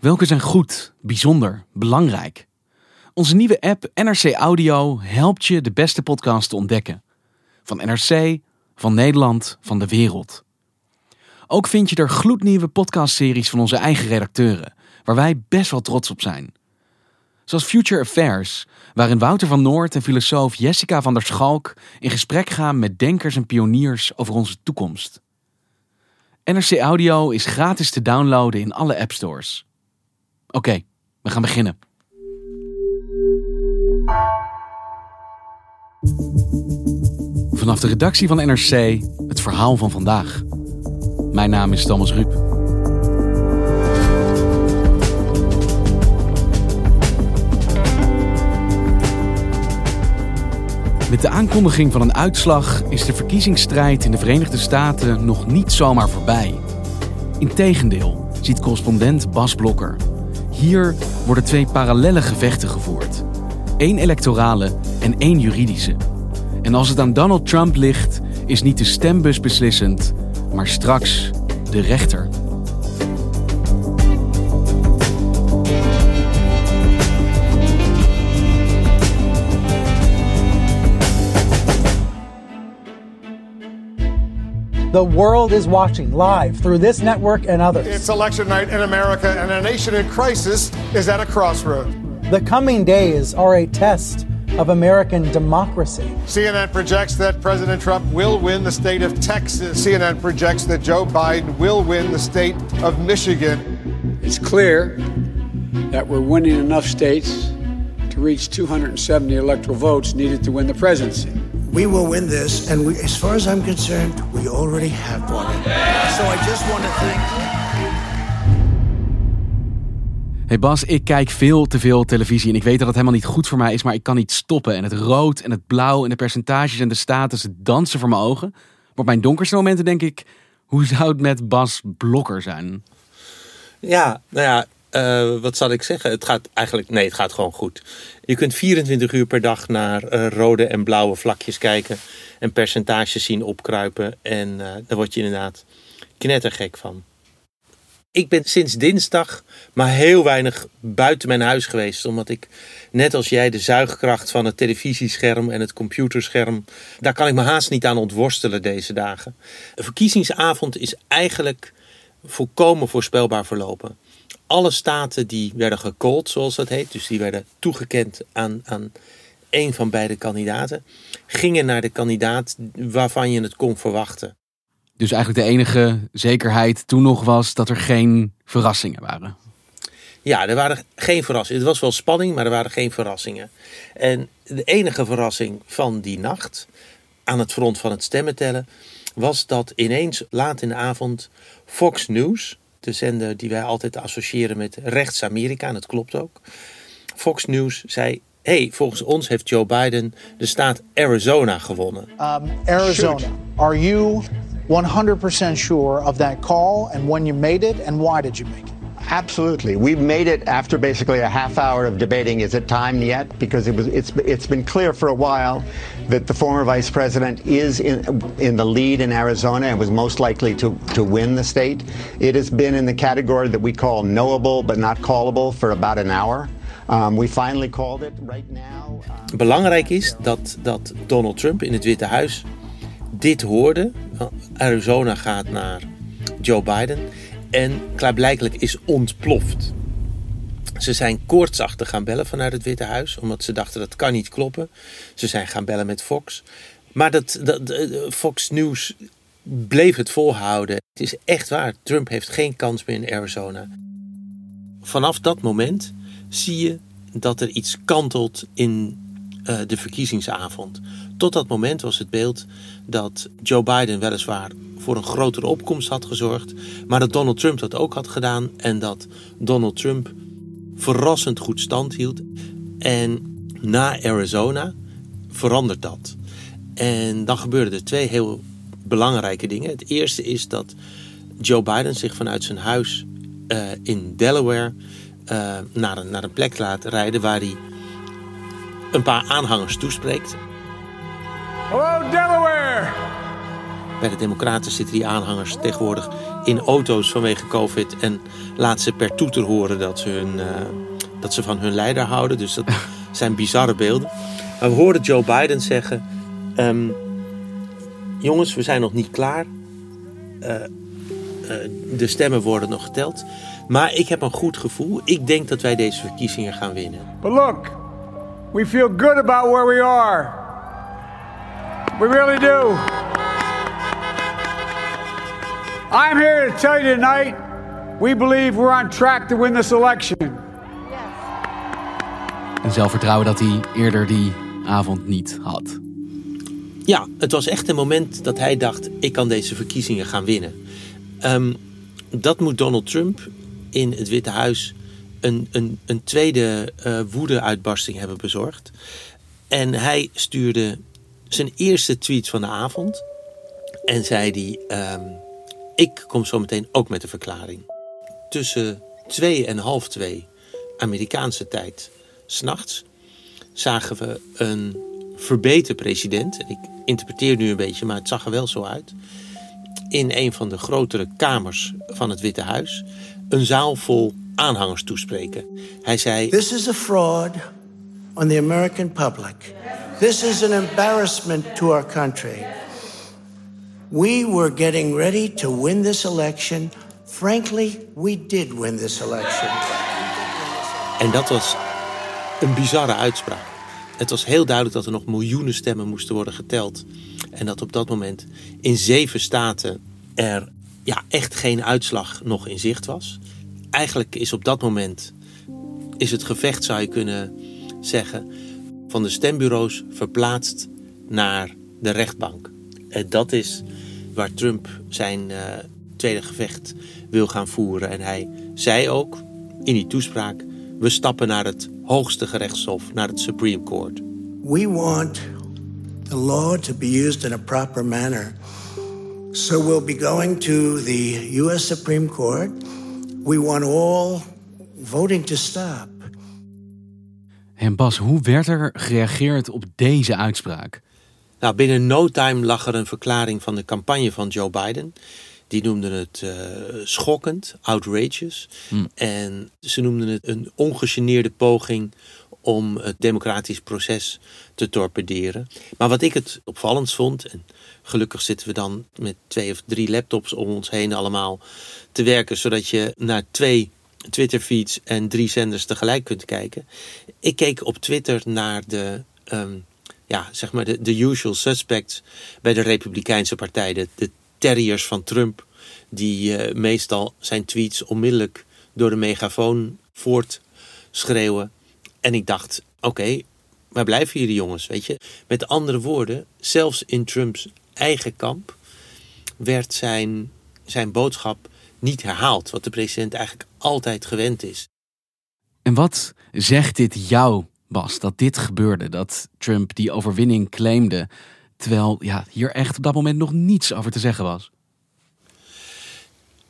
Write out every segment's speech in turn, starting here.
Welke zijn goed, bijzonder, belangrijk? Onze nieuwe app NRC Audio helpt je de beste podcasts te ontdekken. Van NRC, van Nederland, van de wereld. Ook vind je er gloednieuwe podcastseries van onze eigen redacteuren, waar wij best wel trots op zijn. Zoals Future Affairs, waarin Wouter van Noord en filosoof Jessica van der Schalk in gesprek gaan met denkers en pioniers over onze toekomst. NRC Audio is gratis te downloaden in alle appstores. Oké, we gaan beginnen. Vanaf de redactie van NRC het verhaal van vandaag. Mijn naam is Thomas Ruip. Met de aankondiging van een uitslag is de verkiezingsstrijd in de Verenigde Staten nog niet zomaar voorbij. Integendeel, ziet correspondent Bas Blokker. Hier worden twee parallelle gevechten gevoerd. Eén electorale en één juridische. En als het aan Donald Trump ligt, is niet de stembus beslissend, maar straks de rechter. The world is watching live through this network and others. It's election night in America, and a nation in crisis is at a crossroad. The coming days are a test of American democracy. CNN projects that President Trump will win the state of Texas. CNN projects that Joe Biden will win the state of Michigan. It's clear that we're winning enough states to reach 270 electoral votes needed to win the presidency. We will win this, and we, as far as I'm concerned, we already have it. So I just want to thank. Hey Bas, ik kijk veel te veel televisie en ik weet dat het helemaal niet goed voor mij is, maar ik kan niet stoppen. En het rood en het blauw en de percentages en de status dansen voor mijn ogen. Maar op mijn donkerste momenten denk ik, hoe zou het met Bas Blokker zijn? Ja, nou ja, uh, wat zal ik zeggen? Het gaat eigenlijk, nee, het gaat gewoon goed. Je kunt 24 uur per dag naar uh, rode en blauwe vlakjes kijken en percentages zien opkruipen. En uh, daar word je inderdaad knettergek van. Ik ben sinds dinsdag maar heel weinig buiten mijn huis geweest. Omdat ik, net als jij, de zuigkracht van het televisiescherm en het computerscherm. daar kan ik me haast niet aan ontworstelen deze dagen. Een verkiezingsavond is eigenlijk volkomen voorspelbaar verlopen. Alle staten die werden gecalled, zoals dat heet, dus die werden toegekend aan, aan een van beide kandidaten, gingen naar de kandidaat waarvan je het kon verwachten. Dus eigenlijk de enige zekerheid toen nog was dat er geen verrassingen waren. Ja, er waren geen verrassingen. Het was wel spanning, maar er waren geen verrassingen. En de enige verrassing van die nacht, aan het front van het stemmentellen, was dat ineens laat in de avond Fox News, de zender die wij altijd associëren met rechts-Amerika, en dat klopt ook. Fox News zei: hey, volgens ons heeft Joe Biden de staat Arizona gewonnen. Um, Arizona, are you 100% sure of that call and when you made it and why did you make it? Absolutely. We've made it after basically a half hour of debating. Is it time yet? Because it was, it's, it's been clear for a while that the former vice president is in, in the lead in Arizona and was most likely to, to win the state. It has been in the category that we call knowable but not callable for about an hour. Um, we finally called it right now. Um... Belangrijk is dat, dat Donald Trump in het Witte Huis dit hoorde. Arizona gaat naar Joe Biden. En klaarblijkelijk is ontploft. Ze zijn koortsachtig gaan bellen vanuit het Witte Huis, omdat ze dachten dat kan niet kloppen. Ze zijn gaan bellen met Fox. Maar dat, dat, eh, Fox News bleef het volhouden. Het is echt waar, Trump heeft geen kans meer in Arizona. Vanaf dat moment zie je dat er iets kantelt in uh, de verkiezingsavond. Tot dat moment was het beeld dat Joe Biden weliswaar voor een grotere opkomst had gezorgd, maar dat Donald Trump dat ook had gedaan en dat Donald Trump verrassend goed stand hield. En na Arizona verandert dat. En dan gebeurden er twee heel belangrijke dingen. Het eerste is dat Joe Biden zich vanuit zijn huis uh, in Delaware uh, naar, een, naar een plek laat rijden waar hij een paar aanhangers toespreekt. Hello Delaware! Bij de Democraten zitten die aanhangers tegenwoordig in auto's vanwege COVID en laat ze per toeter horen dat ze, hun, uh, dat ze van hun leider houden. Dus dat zijn bizarre beelden. Maar we hoorden Joe Biden zeggen: um, Jongens, we zijn nog niet klaar. Uh, uh, de stemmen worden nog geteld. Maar ik heb een goed gevoel. Ik denk dat wij deze verkiezingen gaan winnen. But look, we feel good about where we are. We really do. I'm here to tell you tonight, we believe we're on track to win this election. Een zelfvertrouwen dat hij eerder die avond niet had. Ja, het was echt een moment dat hij dacht: ik kan deze verkiezingen gaan winnen. Um, dat moet Donald Trump in het Witte Huis een, een, een tweede uh, woede-uitbarsting hebben bezorgd. En hij stuurde zijn eerste tweet van de avond. En zei hij: um, Ik kom zo meteen ook met een verklaring. Tussen twee en half twee Amerikaanse tijd, s'nachts, zagen we een verbeterd president. En ik interpreteer nu een beetje, maar het zag er wel zo uit. In een van de grotere kamers van het Witte Huis een zaal vol aanhangers toespreken. Hij zei: This is a fraud on the American public. This is an embarrassment to our country. We were getting ready to win this election. Frankly, we did win this election. En dat was een bizarre uitspraak. Het was heel duidelijk dat er nog miljoenen stemmen moesten worden geteld. En dat op dat moment in zeven staten er ja, echt geen uitslag nog in zicht was. Eigenlijk is op dat moment is het gevecht, zou je kunnen zeggen, van de stembureaus verplaatst naar de rechtbank. En dat is waar Trump zijn uh, tweede gevecht wil gaan voeren. En hij zei ook in die toespraak: we stappen naar het hoogste gerechtshof, naar het Supreme Court. We want the law to be used in a proper manner. So we'll be going to the US Supreme Court. We want all voting to stop. En Bas, hoe werd er gereageerd op deze uitspraak? Nou, binnen no time lag er een verklaring van de campagne van Joe Biden. Die noemden het uh, schokkend, outrageous. Hmm. En ze noemden het een ongegeneerde poging om het democratisch proces te torpederen. Maar wat ik het opvallend vond, en gelukkig zitten we dan met twee of drie laptops om ons heen allemaal te werken, zodat je naar twee Twitter-feeds en drie zenders tegelijk kunt kijken. Ik keek op Twitter naar de, um, ja, zeg maar de, de usual suspects bij de Republikeinse Partij, de, terriers van Trump, die uh, meestal zijn tweets onmiddellijk door de megafoon voortschreeuwen. En ik dacht, oké, okay, waar blijven jullie jongens, weet je? Met andere woorden, zelfs in Trumps eigen kamp werd zijn, zijn boodschap niet herhaald. Wat de president eigenlijk altijd gewend is. En wat zegt dit jou, Bas, dat dit gebeurde? Dat Trump die overwinning claimde, terwijl ja, hier echt op dat moment nog niets over te zeggen was?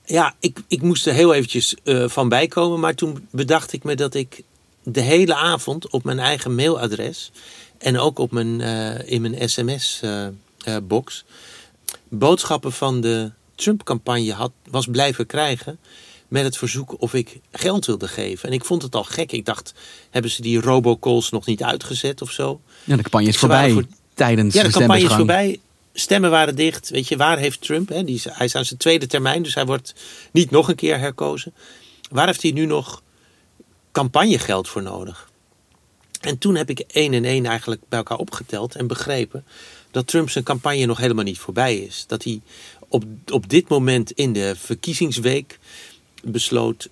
Ja, ik, ik moest er heel eventjes uh, van bijkomen. Maar toen bedacht ik me dat ik de hele avond op mijn eigen mailadres en ook op mijn, uh, in mijn sms-box uh, uh, boodschappen van de Trump-campagne had, was blijven krijgen met het verzoek of ik geld wilde geven. En ik vond het al gek. Ik dacht, hebben ze die robocalls nog niet uitgezet of zo? Ja, de campagne is voorbij voor... tijdens ja, de, de campagne is voorbij. Stemmen waren dicht. Weet je, waar heeft Trump? Hè, die is, hij is aan zijn tweede termijn, dus hij wordt niet nog een keer herkozen. Waar heeft hij nu nog campagnegeld voor nodig. En toen heb ik één en één eigenlijk bij elkaar opgeteld en begrepen dat Trump zijn campagne nog helemaal niet voorbij is. Dat hij op, op dit moment in de verkiezingsweek besloot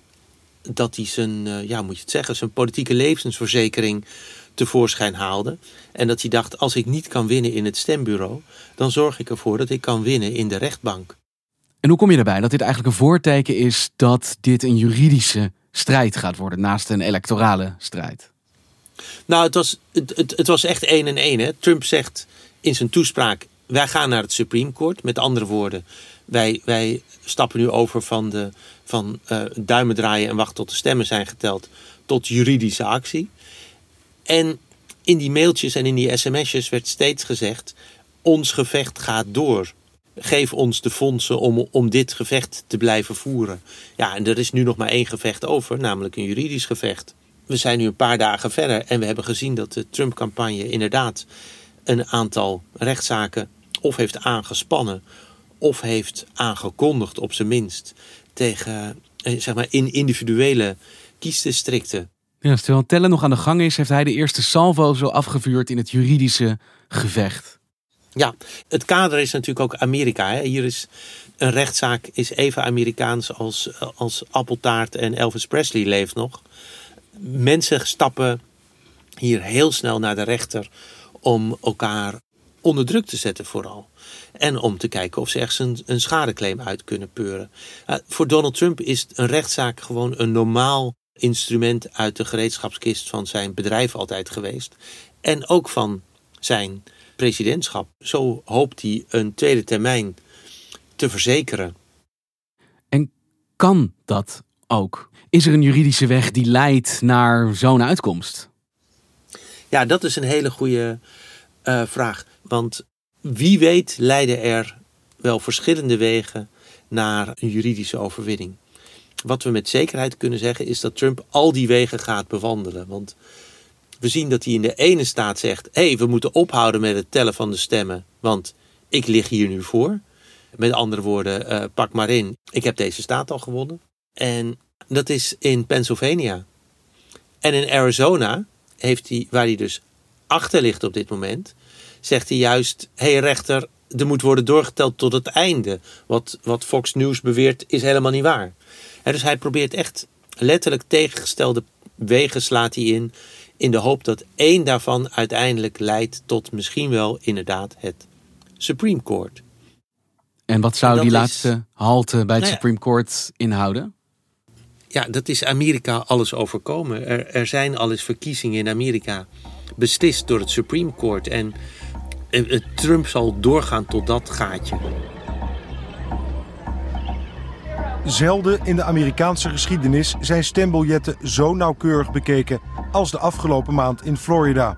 dat hij zijn, uh, ja, moet je het zeggen, zijn politieke levensverzekering tevoorschijn haalde. En dat hij dacht, als ik niet kan winnen in het stembureau, dan zorg ik ervoor dat ik kan winnen in de rechtbank. En hoe kom je erbij dat dit eigenlijk een voorteken is dat dit een juridische strijd gaat worden naast een electorale strijd? Nou, het was, het, het, was echt één en één. Hè. Trump zegt in zijn toespraak: wij gaan naar het Supreme Court. Met andere woorden, wij, wij stappen nu over van, de, van uh, duimen draaien en wachten tot de stemmen zijn geteld tot juridische actie. En in die mailtjes en in die sms'jes werd steeds gezegd: ons gevecht gaat door. Geef ons de fondsen om, om dit gevecht te blijven voeren. Ja, en er is nu nog maar één gevecht over, namelijk een juridisch gevecht. We zijn nu een paar dagen verder en we hebben gezien dat de Trump-campagne inderdaad een aantal rechtszaken of heeft aangespannen of heeft aangekondigd, op zijn minst, tegen eh, zeg maar in individuele kiesdistricten. Ja, terwijl Tellen nog aan de gang is, heeft hij de eerste salvo zo afgevuurd in het juridische gevecht. Ja, het kader is natuurlijk ook Amerika. Hè. Hier is een rechtszaak is even Amerikaans als, als appeltaart en Elvis Presley leeft nog. Mensen stappen hier heel snel naar de rechter om elkaar onder druk te zetten vooral. En om te kijken of ze ergens een, schadeclaim uit kunnen peuren. Uh, voor Donald Trump is een rechtszaak gewoon een normaal instrument uit de gereedschapskist van zijn bedrijf altijd geweest. En ook van zijn presidentschap. Zo hoopt hij een tweede termijn te verzekeren. En kan dat ook? Is er een juridische weg die leidt naar zo'n uitkomst? Ja, dat is een hele goede uh, vraag. Want wie weet leiden er wel verschillende wegen naar een juridische overwinning. Wat we met zekerheid kunnen zeggen is dat Trump al die wegen gaat bewandelen. Want we zien dat hij in de ene staat zegt: hé, hey, we moeten ophouden met het tellen van de stemmen, want ik lig hier nu voor. Met andere woorden, uh, pak maar in, ik heb deze staat al gewonnen. En dat is in Pennsylvania. En in Arizona heeft hij, waar hij dus achter ligt op dit moment, zegt hij juist: hé hey rechter, er moet worden doorgeteld tot het einde. Wat, wat Fox News beweert is helemaal niet waar. Dus hij probeert echt letterlijk tegengestelde wegen slaat hij in. In de hoop dat één daarvan uiteindelijk leidt tot misschien wel inderdaad het Supreme Court. En wat zou die laatste halte bij het nou Supreme Court inhouden? Ja, dat is Amerika alles overkomen. Er, er zijn al eens verkiezingen in Amerika beslist door het Supreme Court. En Trump zal doorgaan tot dat gaatje. Zelden in de Amerikaanse geschiedenis zijn stembiljetten zo nauwkeurig bekeken als de afgelopen maand in Florida.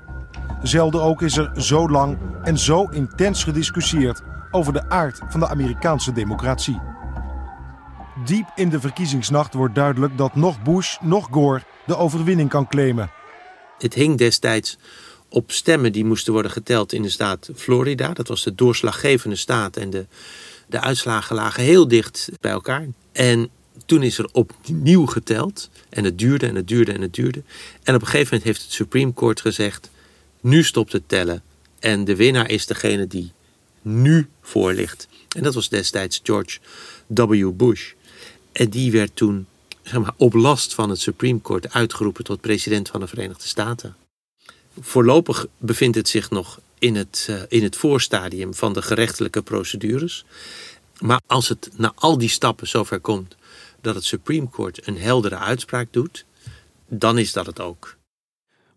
Zelden ook is er zo lang en zo intens gediscussieerd over de aard van de Amerikaanse democratie. Diep in de verkiezingsnacht wordt duidelijk dat nog Bush, nog Gore de overwinning kan claimen. Het hing destijds op stemmen die moesten worden geteld in de staat Florida. Dat was de doorslaggevende staat en de, de uitslagen lagen heel dicht bij elkaar. En toen is er opnieuw geteld en het duurde en het duurde en het duurde. En op een gegeven moment heeft het Supreme Court gezegd: nu stopt het tellen. En de winnaar is degene die nu voor ligt. En dat was destijds George W. Bush. En die werd toen zeg maar, op last van het Supreme Court uitgeroepen tot president van de Verenigde Staten. Voorlopig bevindt het zich nog in het, uh, in het voorstadium van de gerechtelijke procedures. Maar als het na al die stappen zover komt dat het Supreme Court een heldere uitspraak doet, dan is dat het ook.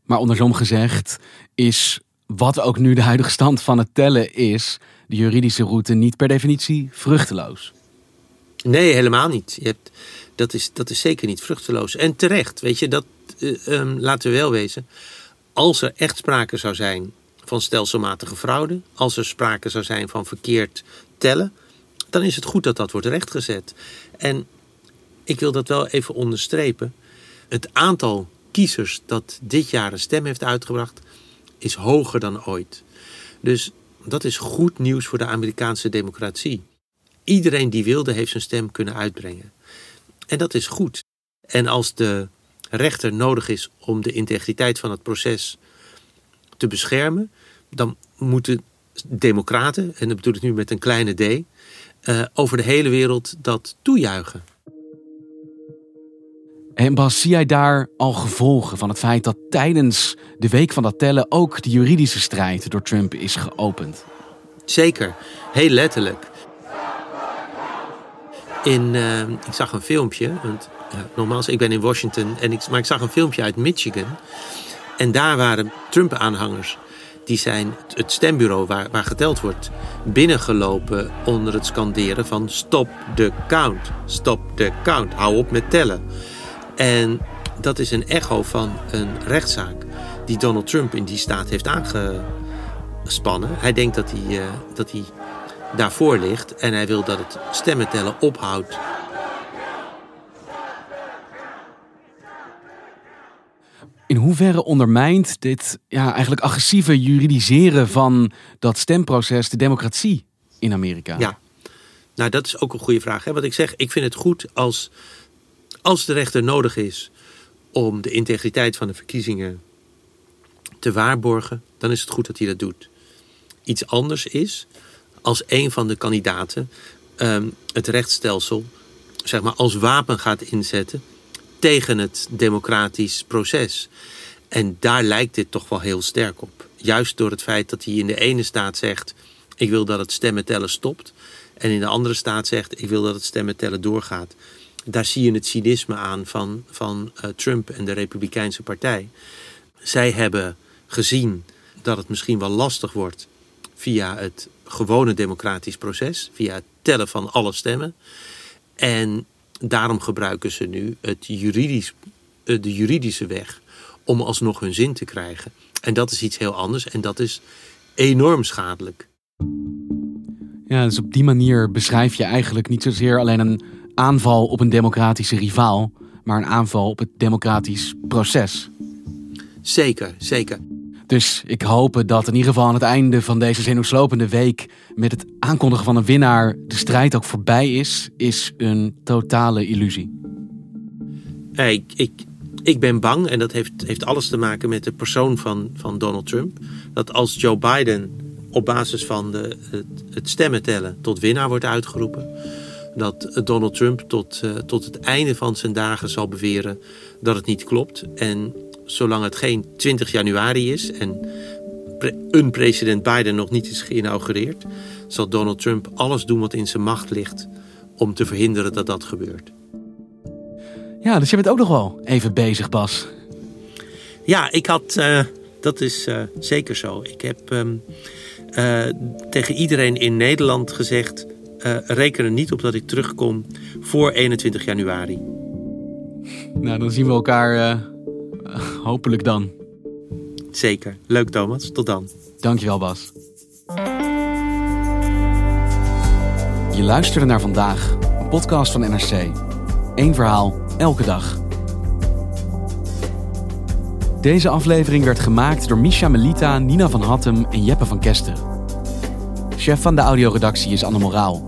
Maar andersom gezegd is wat ook nu de huidige stand van het tellen is, de juridische route niet per definitie vruchteloos. Nee, helemaal niet. Je hebt, dat, is, dat is zeker niet vruchteloos. En terecht, weet je, dat uh, um, laten we wel wezen als er echt sprake zou zijn van stelselmatige fraude, als er sprake zou zijn van verkeerd tellen, dan is het goed dat dat wordt rechtgezet. En ik wil dat wel even onderstrepen. Het aantal kiezers dat dit jaar een stem heeft uitgebracht, is hoger dan ooit. Dus dat is goed nieuws voor de Amerikaanse democratie. Iedereen die wilde, heeft zijn stem kunnen uitbrengen. En dat is goed. En als de rechter nodig is om de integriteit van het proces te beschermen, dan moeten democraten, en dat bedoel ik nu met een kleine d, uh, over de hele wereld dat toejuichen. En Bas, zie jij daar al gevolgen van het feit dat tijdens de week van dat tellen ook de juridische strijd door Trump is geopend? Zeker, heel letterlijk. In, uh, ik zag een filmpje, want ja, nogmaals, ik ben in Washington, en ik, maar ik zag een filmpje uit Michigan. En daar waren Trump-aanhangers die zijn het stembureau waar, waar geteld wordt binnengelopen onder het scanderen van stop the count, stop the count, hou op met tellen. En dat is een echo van een rechtszaak die Donald Trump in die staat heeft aangespannen. Hij denkt dat hij, uh, dat hij daarvoor ligt en hij wil dat het stemmentellen ophoudt In hoeverre ondermijnt dit ja, eigenlijk agressieve juridiseren van dat stemproces de democratie in Amerika? Ja, nou dat is ook een goede vraag. Hè? Wat ik zeg, ik vind het goed als, als de rechter nodig is om de integriteit van de verkiezingen te waarborgen, dan is het goed dat hij dat doet. Iets anders is als een van de kandidaten um, het rechtsstelsel zeg maar, als wapen gaat inzetten tegen het democratisch proces. En daar lijkt dit toch wel heel sterk op. Juist door het feit dat hij in de ene staat zegt: Ik wil dat het stemmen tellen stopt. En in de andere staat zegt: Ik wil dat het stemmen tellen doorgaat. Daar zie je het cynisme aan van, van uh, Trump en de Republikeinse Partij. Zij hebben gezien dat het misschien wel lastig wordt via het gewone democratisch proces, via het tellen van alle stemmen. En daarom gebruiken ze nu het juridisch, eh, de juridische weg om alsnog hun zin te krijgen. En dat is iets heel anders en dat is enorm schadelijk. Ja, dus op die manier beschrijf je eigenlijk niet zozeer alleen een aanval op een democratische rivaal, maar een aanval op het democratisch proces. Zeker, zeker. Dus ik hoop dat in ieder geval aan het einde van deze zenuwslopende week met het aankondigen van een winnaar de strijd ook voorbij is, is een totale illusie. Ik, ik, ik ben bang, en dat heeft, heeft alles te maken met de persoon van, van Donald Trump, dat als Joe Biden op basis van de, het, het stemmen tellen tot winnaar wordt uitgeroepen, dat Donald Trump tot, uh, tot het einde van zijn dagen zal beweren dat het niet klopt. En zolang het geen 20 januari is en een president Biden nog niet is geïnaugureerd, zal Donald Trump alles doen wat in zijn macht ligt om te verhinderen dat dat gebeurt. Ja, dus je bent ook nog wel even bezig, Bas. Ja, ik had. Uh, dat is uh, zeker zo. Ik heb um, uh, tegen iedereen in Nederland gezegd. reken er niet op dat ik terugkom voor 21 januari. Nou, dan zien we elkaar hopelijk dan. Zeker. Leuk, Thomas. Tot dan. Dankjewel, Bas. Je luisterde naar vandaag, een podcast van NRC. Eén verhaal, elke dag. Deze aflevering werd gemaakt door Misha Melita, Nina van Hattem en Jeppe van Kesten. Chef van de audioredactie is Anne Moraal.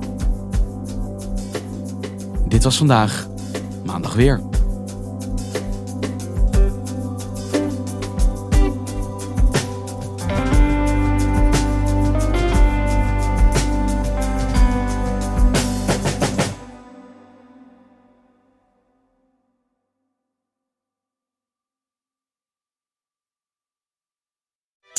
Dit was vandaag, maandag weer.